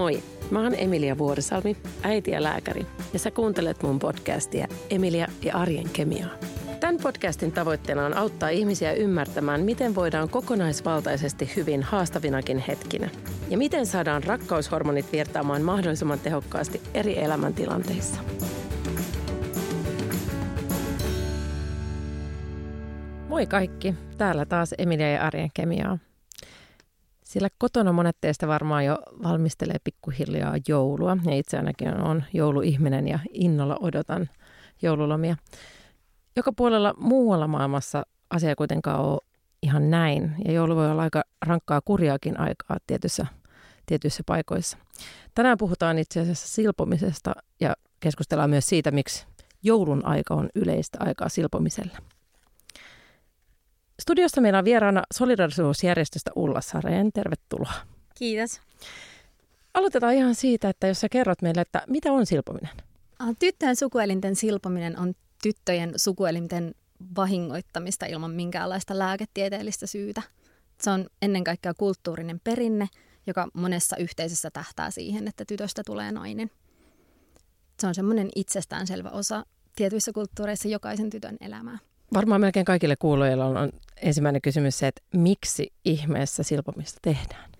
Moi, mä oon Emilia Vuorisalmi, äiti ja lääkäri, ja sä kuuntelet mun podcastia Emilia ja arjen kemiaa. Tämän podcastin tavoitteena on auttaa ihmisiä ymmärtämään, miten voidaan kokonaisvaltaisesti hyvin haastavinakin hetkinä. Ja miten saadaan rakkaushormonit virtaamaan mahdollisimman tehokkaasti eri elämäntilanteissa. Moi kaikki, täällä taas Emilia ja Arjen kemiaa. Sillä kotona monet teistä varmaan jo valmistelee pikkuhiljaa joulua. Ja itse ainakin on jouluihminen ja innolla odotan joululomia. Joka puolella muualla maailmassa asia kuitenkaan ole ihan näin. Ja joulu voi olla aika rankkaa kurjaakin aikaa tietyissä, tietyissä paikoissa. Tänään puhutaan itse asiassa silpomisesta ja keskustellaan myös siitä, miksi joulun aika on yleistä aikaa silpomiselle. Studiossa meillä on vieraana solidarisuusjärjestöstä Ulla Sareen. Tervetuloa. Kiitos. Aloitetaan ihan siitä, että jos sä kerrot meille, että mitä on silpominen? Tyttöjen sukuelinten silpominen on tyttöjen sukuelinten vahingoittamista ilman minkäänlaista lääketieteellistä syytä. Se on ennen kaikkea kulttuurinen perinne, joka monessa yhteisössä tähtää siihen, että tytöstä tulee nainen. Se on semmoinen itsestäänselvä osa tietyissä kulttuureissa jokaisen tytön elämää. Varmaan melkein kaikille kuulujille on, ensimmäinen kysymys se, että miksi ihmeessä silpomista tehdään?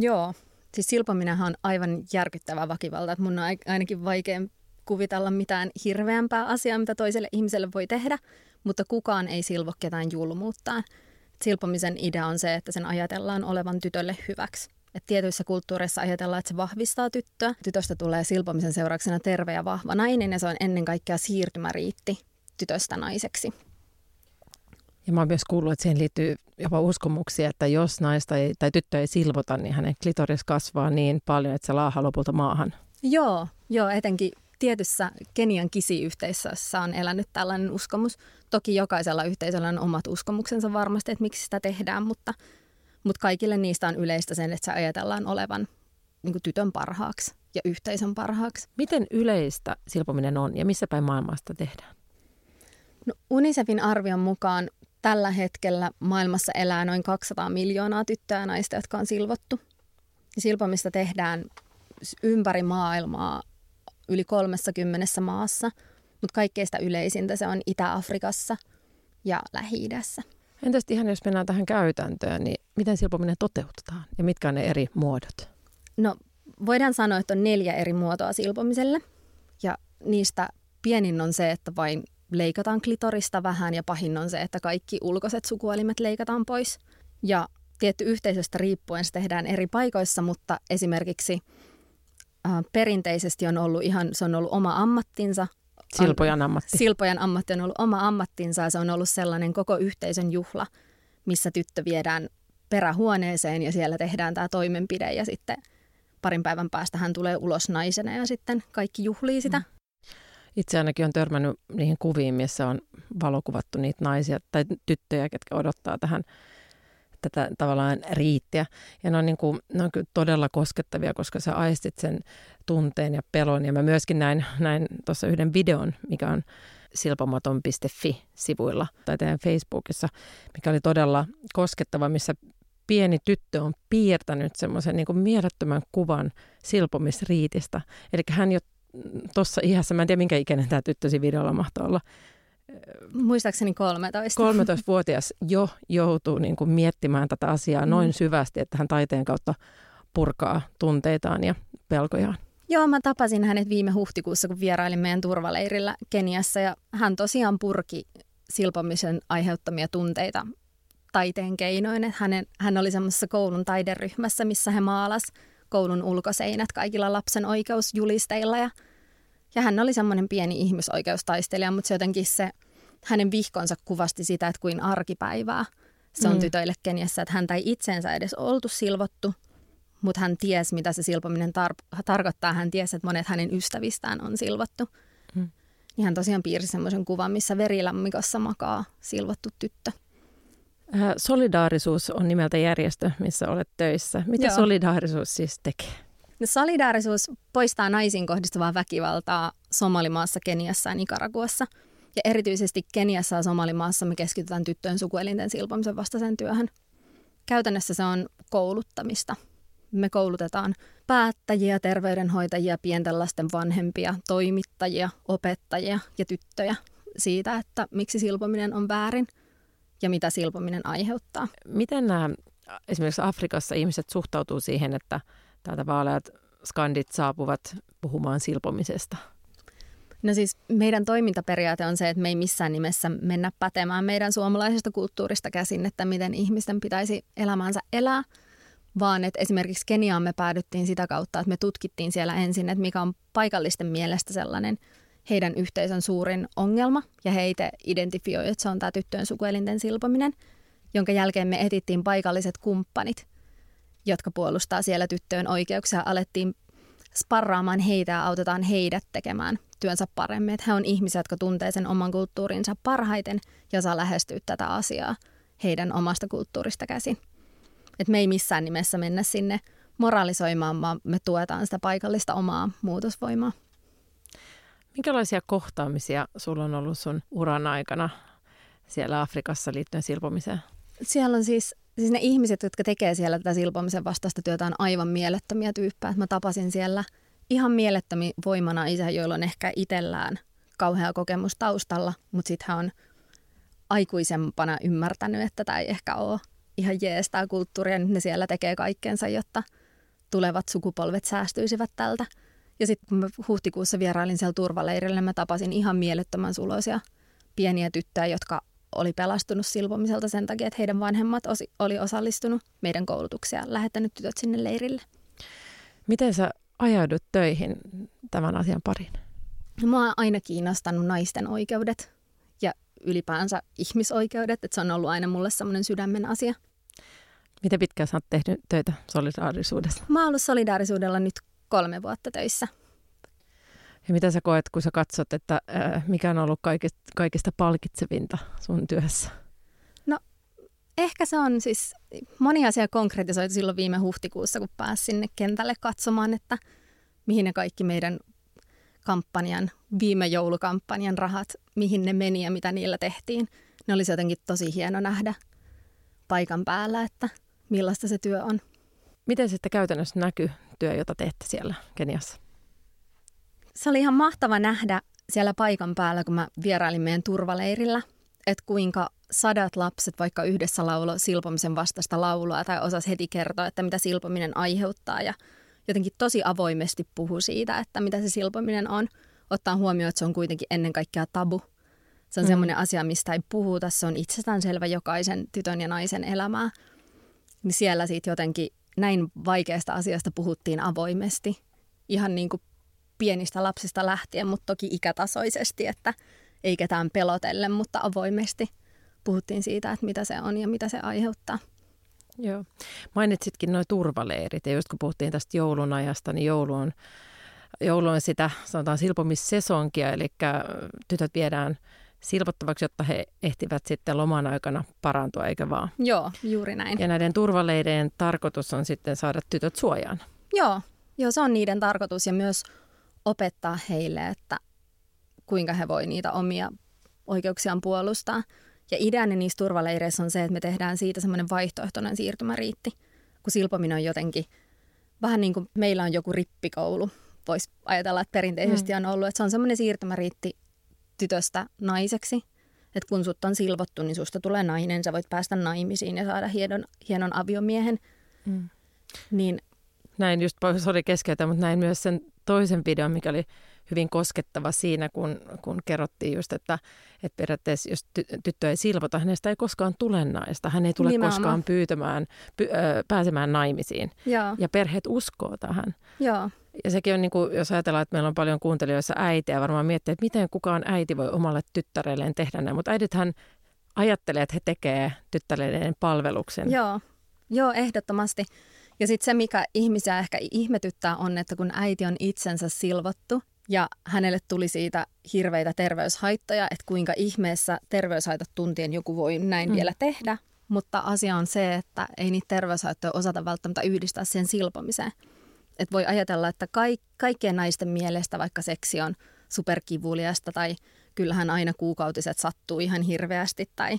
Joo, siis silpominenhan on aivan järkyttävää väkivaltaa. Mun on ainakin vaikea kuvitella mitään hirveämpää asiaa, mitä toiselle ihmiselle voi tehdä, mutta kukaan ei silvo ketään julmuuttaan. Silpomisen idea on se, että sen ajatellaan olevan tytölle hyväksi. Et tietyissä kulttuureissa ajatellaan, että se vahvistaa tyttöä. Tytöstä tulee silpomisen seurauksena terve ja vahva nainen ja se on ennen kaikkea siirtymäriitti tytöstä naiseksi. Ja mä oon myös kuullut, että siihen liittyy jopa uskomuksia, että jos naista ei, tai tyttö ei silvota, niin hänen klitoris kasvaa niin paljon, että se laahaa lopulta maahan. Joo, joo etenkin tietyssä Kenian kisiyhteisössä on elänyt tällainen uskomus. Toki jokaisella yhteisöllä on omat uskomuksensa varmasti, että miksi sitä tehdään, mutta, mutta kaikille niistä on yleistä sen, että se ajatellaan olevan niin kuin tytön parhaaksi ja yhteisön parhaaksi. Miten yleistä silpominen on ja missä päin maailmasta tehdään? No, Unicefin arvion mukaan tällä hetkellä maailmassa elää noin 200 miljoonaa tyttöä ja naista, jotka on silvottu. Silpomista tehdään ympäri maailmaa yli 30 maassa, mutta kaikkeista yleisintä se on Itä-Afrikassa ja Lähi-idässä. Entäs ihan jos mennään tähän käytäntöön, niin miten silpominen toteutetaan ja mitkä on ne eri muodot? No voidaan sanoa, että on neljä eri muotoa silpomiselle ja niistä pienin on se, että vain leikataan klitorista vähän ja pahin on se, että kaikki ulkoiset sukuelimet leikataan pois. Ja tietty yhteisöstä riippuen se tehdään eri paikoissa, mutta esimerkiksi äh, perinteisesti on ollut ihan, se on ollut oma ammattinsa. Silpojan ammatti. Silpojan ammatti on ollut oma ammattinsa ja se on ollut sellainen koko yhteisön juhla, missä tyttö viedään perähuoneeseen ja siellä tehdään tämä toimenpide ja sitten parin päivän päästä hän tulee ulos naisena ja sitten kaikki juhlii sitä. Mm. Itse ainakin on törmännyt niihin kuviin, missä on valokuvattu niitä naisia tai tyttöjä, ketkä odottaa tähän tätä tavallaan riittiä. Ja ne on, niin kuin, ne on kyllä todella koskettavia, koska sä aistit sen tunteen ja pelon. Ja mä myöskin näin, näin tuossa yhden videon, mikä on silpomaton.fi-sivuilla tai teidän Facebookissa, mikä oli todella koskettava, missä pieni tyttö on piirtänyt semmoisen niin mielettömän kuvan silpomisriitistä. Eli hän jo tuossa iässä, mä en tiedä minkä ikäinen tämä tyttösi videolla mahtoi olla. Muistaakseni 13. 13-vuotias jo joutuu niin kuin miettimään tätä asiaa mm. noin syvästi, että hän taiteen kautta purkaa tunteitaan ja pelkojaan. Joo, mä tapasin hänet viime huhtikuussa, kun vierailin meidän turvaleirillä Keniassa ja hän tosiaan purki silpomisen aiheuttamia tunteita taiteen keinoin. Hänen, hän oli semmoisessa koulun taideryhmässä, missä he maalas koulun ulkoseinät kaikilla lapsen oikeusjulisteilla ja, ja hän oli semmoinen pieni ihmisoikeustaistelija, mutta se jotenkin se hänen vihkonsa kuvasti sitä, että kuin arkipäivää se on mm. tytöille Keniassa, että häntä ei itsensä edes oltu silvottu, mutta hän tiesi, mitä se silpominen tar- tarkoittaa. Hän tiesi, että monet hänen ystävistään on silvottu. Mm. Niin hän tosiaan piirsi semmoisen kuvan, missä verilammikossa makaa silvottu tyttö. Äh, solidaarisuus on nimeltä järjestö, missä olet töissä. Mitä Joo. solidaarisuus siis tekee? No, solidaarisuus poistaa naisiin kohdistuvaa väkivaltaa Somalimaassa, Keniassa ja Nicaraguassa. Ja erityisesti Keniassa ja Somalimaassa me keskitytään tyttöjen sukuelinten silpomisen vastaisen työhön. Käytännössä se on kouluttamista. Me koulutetaan päättäjiä, terveydenhoitajia, pienten lasten vanhempia, toimittajia, opettajia ja tyttöjä siitä, että miksi silpominen on väärin – ja mitä silpominen aiheuttaa. Miten nämä esimerkiksi Afrikassa ihmiset suhtautuu siihen, että täältä vaaleat skandit saapuvat puhumaan silpomisesta? No siis meidän toimintaperiaate on se, että me ei missään nimessä mennä pätemään meidän suomalaisesta kulttuurista käsin, että miten ihmisten pitäisi elämänsä elää, vaan että esimerkiksi Keniaan me päädyttiin sitä kautta, että me tutkittiin siellä ensin, että mikä on paikallisten mielestä sellainen – heidän yhteisön suurin ongelma ja heitä identifioi, että se on tämä tyttöjen sukuelinten silpominen, jonka jälkeen me etittiin paikalliset kumppanit, jotka puolustaa siellä tyttöjen oikeuksia. Alettiin sparraamaan heitä ja autetaan heidät tekemään työnsä paremmin. Että he on ihmisiä, jotka tuntee sen oman kulttuurinsa parhaiten ja saa lähestyä tätä asiaa heidän omasta kulttuurista käsin. Et me ei missään nimessä mennä sinne moralisoimaan, vaan me tuetaan sitä paikallista omaa muutosvoimaa. Minkälaisia kohtaamisia sulla on ollut sun uran aikana siellä Afrikassa liittyen silpomiseen? Siellä on siis, siis ne ihmiset, jotka tekee siellä tätä silpomisen vastaista työtä, on aivan mielettömiä tyyppejä. Mä tapasin siellä ihan mielettömi voimana isä, joilla on ehkä itsellään kauhea kokemus taustalla, mutta sitten hän on aikuisempana ymmärtänyt, että tämä ei ehkä ole ihan jees tämä kulttuuri, ja nyt ne siellä tekee kaikkensa, jotta tulevat sukupolvet säästyisivät tältä. Ja sitten kun mä huhtikuussa vierailin siellä turvaleirillä, mä tapasin ihan mielettömän suloisia pieniä tyttöjä, jotka oli pelastunut silpomiselta sen takia, että heidän vanhemmat osi, oli osallistunut meidän koulutuksia ja lähettänyt tytöt sinne leirille. Miten sä ajaudut töihin tämän asian pariin? Mua on aina kiinnostanut naisten oikeudet ja ylipäänsä ihmisoikeudet, että se on ollut aina mulle semmoinen sydämen asia. Miten pitkään sä oot tehnyt töitä solidaarisuudessa? Mä oon ollut solidaarisuudella nyt kolme vuotta töissä. Ja mitä sä koet, kun sä katsot, että äh, mikä on ollut kaikista, kaikista palkitsevinta sun työssä? No ehkä se on siis, moni asia konkretisoitu silloin viime huhtikuussa, kun pääsin sinne kentälle katsomaan, että mihin ne kaikki meidän kampanjan, viime joulukampanjan rahat, mihin ne meni ja mitä niillä tehtiin. Ne olisi jotenkin tosi hieno nähdä paikan päällä, että millaista se työ on. Miten sitten käytännössä näkyy työ, jota teette siellä Keniassa? Se oli ihan mahtava nähdä siellä paikan päällä, kun mä vierailin meidän turvaleirillä, että kuinka sadat lapset vaikka yhdessä laulo silpomisen vastaista laulua tai osas heti kertoa, että mitä silpominen aiheuttaa ja jotenkin tosi avoimesti puhu siitä, että mitä se silpominen on, ottaa huomioon, että se on kuitenkin ennen kaikkea tabu. Se on mm. semmoinen asia, mistä ei puhuta, se on itsestäänselvä jokaisen tytön ja naisen elämää. Niin siellä siitä jotenkin näin vaikeasta asiasta puhuttiin avoimesti, ihan niin kuin pienistä lapsista lähtien, mutta toki ikätasoisesti, että ei ketään pelotelle, mutta avoimesti puhuttiin siitä, että mitä se on ja mitä se aiheuttaa. Joo. Mainitsitkin nuo turvaleirit ja just kun puhuttiin tästä joulun ajasta, niin joulu on, joulu on sitä sanotaan silpomissesonkia, eli tytöt viedään silvottavaksi, jotta he ehtivät sitten loman aikana parantua, eikö vaan? Joo, juuri näin. Ja näiden turvaleiden tarkoitus on sitten saada tytöt suojaan. Joo, joo se on niiden tarkoitus ja myös opettaa heille, että kuinka he voi niitä omia oikeuksiaan puolustaa. Ja ideani niissä turvaleireissä on se, että me tehdään siitä semmoinen vaihtoehtoinen siirtymäriitti, kun silpominen on jotenkin vähän niin kuin meillä on joku rippikoulu. Voisi ajatella, että perinteisesti mm. on ollut, että se on semmoinen siirtymäriitti tytöstä naiseksi. Että kun sut on silvottu, niin susta tulee nainen, sä voit päästä naimisiin ja saada hienon, hienon aviomiehen. Mm. Niin näin just, sori keskeytä, mutta näin myös sen toisen videon, mikä oli hyvin koskettava siinä, kun, kun kerrottiin just, että, että periaatteessa jos ty, tyttö ei silvota, hänestä ei koskaan tule naista. Hän ei tule Nimenomaan. koskaan pyytämään, py, ö, pääsemään naimisiin. Joo. Ja perheet uskoo tähän. Joo. Ja sekin on, niin kuin, jos ajatellaan, että meillä on paljon kuuntelijoissa äitejä, varmaan miettii, että miten kukaan äiti voi omalle tyttärelleen tehdä näin. Mutta äidithän ajattelee, että he tekevät tyttärelleen palveluksen. Joo, Joo ehdottomasti. Ja sitten se, mikä ihmisiä ehkä ihmetyttää, on, että kun äiti on itsensä silvottu ja hänelle tuli siitä hirveitä terveyshaittoja, että kuinka ihmeessä terveyshaitat tuntien joku voi näin mm. vielä tehdä. Mutta asia on se, että ei niitä terveyshaittoja osata välttämättä yhdistää sen silpomiseen. Että voi ajatella, että kaik- kaikkien naisten mielestä vaikka seksi on superkivuliasta tai kyllähän aina kuukautiset sattuu ihan hirveästi tai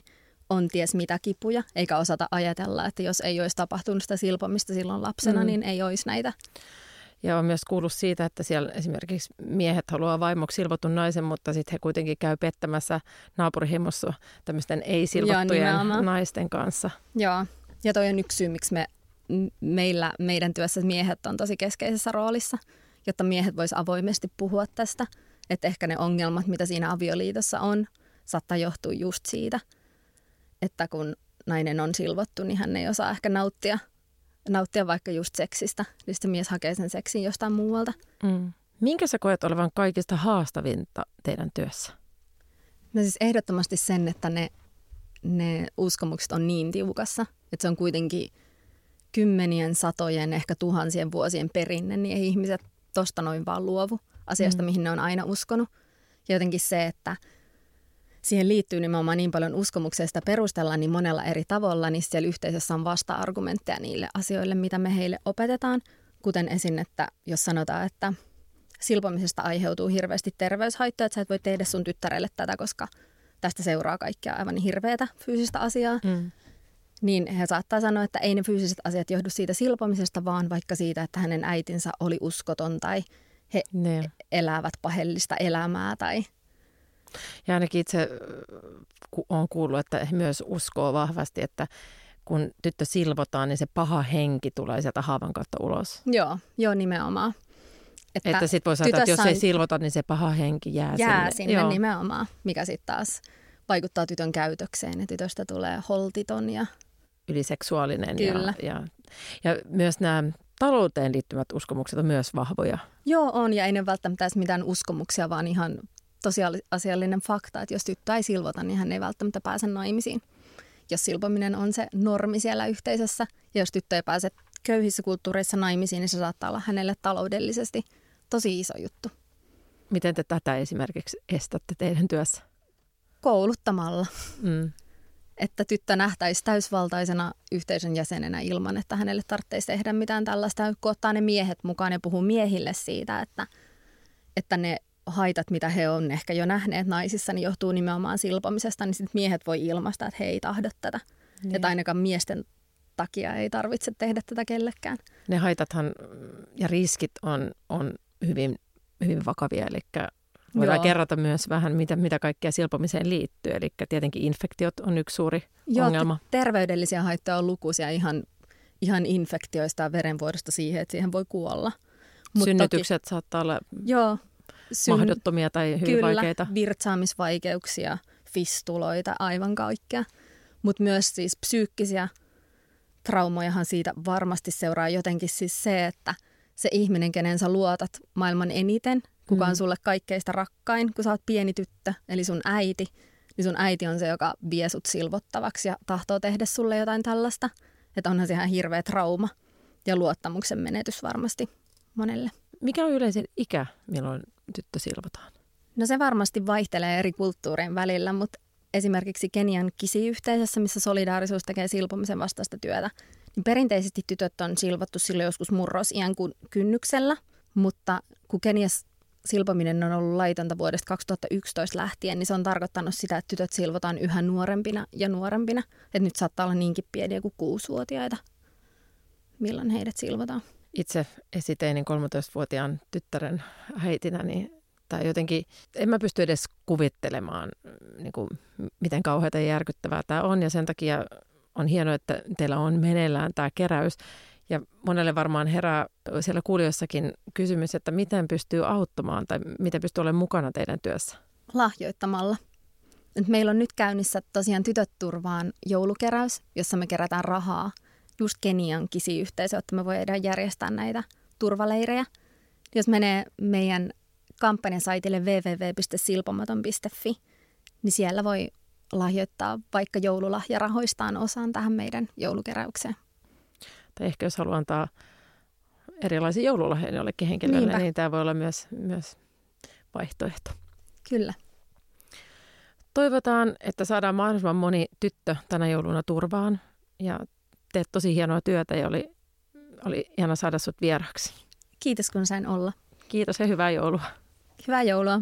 on ties mitä kipuja, eikä osata ajatella, että jos ei olisi tapahtunut sitä silpomista silloin lapsena, mm. niin ei olisi näitä. Ja on myös kuullut siitä, että siellä esimerkiksi miehet haluaa vaimoksi silvotun naisen, mutta sitten he kuitenkin käy pettämässä naapurihimossa tämmöisten ei-silvottujen naisten kanssa. Joo, ja toi on yksi syy, miksi me, meillä, meidän työssä miehet on tosi keskeisessä roolissa, jotta miehet vois avoimesti puhua tästä. Että ehkä ne ongelmat, mitä siinä avioliitossa on, saattaa johtua just siitä, että kun nainen on silvottu, niin hän ei osaa ehkä nauttia, nauttia vaikka just seksistä. Niin sitten mies hakee sen seksin jostain muualta. Mm. Minkä sä koet olevan kaikista haastavinta teidän työssä? No siis ehdottomasti sen, että ne, ne uskomukset on niin tiukassa, että se on kuitenkin kymmenien, satojen, ehkä tuhansien vuosien perinne, niin ei ihmiset tosta noin vaan luovu asiasta, mm. mihin ne on aina uskonut. Ja jotenkin se, että siihen liittyy nimenomaan niin paljon uskomuksia, sitä perustellaan niin monella eri tavalla, niin siellä yhteisössä on vasta-argumentteja niille asioille, mitä me heille opetetaan. Kuten esin, että jos sanotaan, että silpomisesta aiheutuu hirveästi terveyshaittoja, että sä et voi tehdä sun tyttärelle tätä, koska tästä seuraa kaikkea aivan hirveätä fyysistä asiaa. Mm. Niin he saattaa sanoa, että ei ne fyysiset asiat johdu siitä silpomisesta, vaan vaikka siitä, että hänen äitinsä oli uskoton tai he ne. elävät pahellista elämää tai ja ainakin itse olen kuullut, että he myös uskoo vahvasti, että kun tyttö silvotaan, niin se paha henki tulee sieltä haavan kautta ulos. Joo, joo nimenomaan. Että, että sitten voi sanoa, että jos ei silvota, niin se paha henki jää, jää sinne. sinne joo. nimenomaan, mikä sitten taas vaikuttaa tytön käytökseen ja tytöstä tulee holtiton ja yliseksuaalinen. Kyllä. Ja, ja, ja myös nämä talouteen liittyvät uskomukset on myös vahvoja. Joo, on ja ei ne välttämättä edes mitään uskomuksia, vaan ihan tosiasiallinen fakta, että jos tyttö ei silvota, niin hän ei välttämättä pääse naimisiin. Jos silpominen on se normi siellä yhteisössä ja jos tyttö ei pääse köyhissä kulttuureissa naimisiin, niin se saattaa olla hänelle taloudellisesti tosi iso juttu. Miten te tätä esimerkiksi estätte teidän työssä? Kouluttamalla. Mm. Että tyttö nähtäisi täysvaltaisena yhteisön jäsenenä ilman, että hänelle tarvitsisi tehdä mitään tällaista, kun ottaa ne miehet mukaan ja puhuu miehille siitä, että, että ne haitat, mitä he on ehkä jo nähneet naisissa, niin johtuu nimenomaan silpomisesta, niin sitten miehet voi ilmaista, että he ei tahdo tätä. Niin. Että ainakaan miesten takia ei tarvitse tehdä tätä kellekään. Ne haitathan ja riskit on, on hyvin, hyvin vakavia, eli voidaan Joo. kerrota myös vähän, mitä, mitä kaikkea silpomiseen liittyy. Eli tietenkin infektiot on yksi suuri Joo, ongelma. terveydellisiä haittoja on lukuisia ihan, ihan infektioista ja verenvuodosta siihen, että siihen voi kuolla. Mut Synnytykset toki, saattaa olla Joo, syn- mahdottomia tai hyvin kyllä, vaikeita. virtsaamisvaikeuksia, fistuloita, aivan kaikkea. Mutta myös siis psyykkisiä traumojahan siitä varmasti seuraa jotenkin siis se, että se ihminen, kenen sä luotat maailman eniten, kuka on mm. sulle kaikkeista rakkain, kun sä oot pieni tyttö, eli sun äiti, niin sun äiti on se, joka vie sut silvottavaksi ja tahtoo tehdä sulle jotain tällaista. Että onhan se ihan hirveä trauma ja luottamuksen menetys varmasti monelle. Mikä on yleisin ikä, milloin tyttö silvotaan? No se varmasti vaihtelee eri kulttuurien välillä, mutta esimerkiksi Kenian kisiyhteisössä, missä solidaarisuus tekee silpomisen vastaista työtä, niin perinteisesti tytöt on silvottu silloin joskus murrosiän kynnyksellä, mutta kun Kenias silpominen on ollut laitonta vuodesta 2011 lähtien, niin se on tarkoittanut sitä, että tytöt silvotaan yhä nuorempina ja nuorempina. Että nyt saattaa olla niinkin pieniä kuin kuusivuotiaita, milloin heidät silvotaan itse esiteinin 13-vuotiaan tyttären äitinä, niin tai jotenkin en mä pysty edes kuvittelemaan, niin kuin, miten kauheata ja järkyttävää tämä on. Ja sen takia on hienoa, että teillä on meneillään tämä keräys. Ja monelle varmaan herää siellä kuulijoissakin kysymys, että miten pystyy auttamaan tai miten pystyy olemaan mukana teidän työssä? Lahjoittamalla. Nyt meillä on nyt käynnissä tosiaan Tytöt turvaan joulukeräys, jossa me kerätään rahaa just Kenian kisiyhteisö, että me voidaan järjestää näitä turvaleirejä. Jos menee meidän kampanjasaitille www.silpomaton.fi, niin siellä voi lahjoittaa vaikka joululahjarahoistaan osaan tähän meidän joulukeräykseen. Tai ehkä jos haluaa antaa erilaisia joululahjoja jollekin henkilölle, Niinpä. niin tämä voi olla myös, myös vaihtoehto. Kyllä. Toivotaan, että saadaan mahdollisimman moni tyttö tänä jouluna turvaan ja teet tosi hienoa työtä ja oli, oli ihana saada sut vieraksi. Kiitos kun sain olla. Kiitos ja hyvää joulua. Hyvää joulua.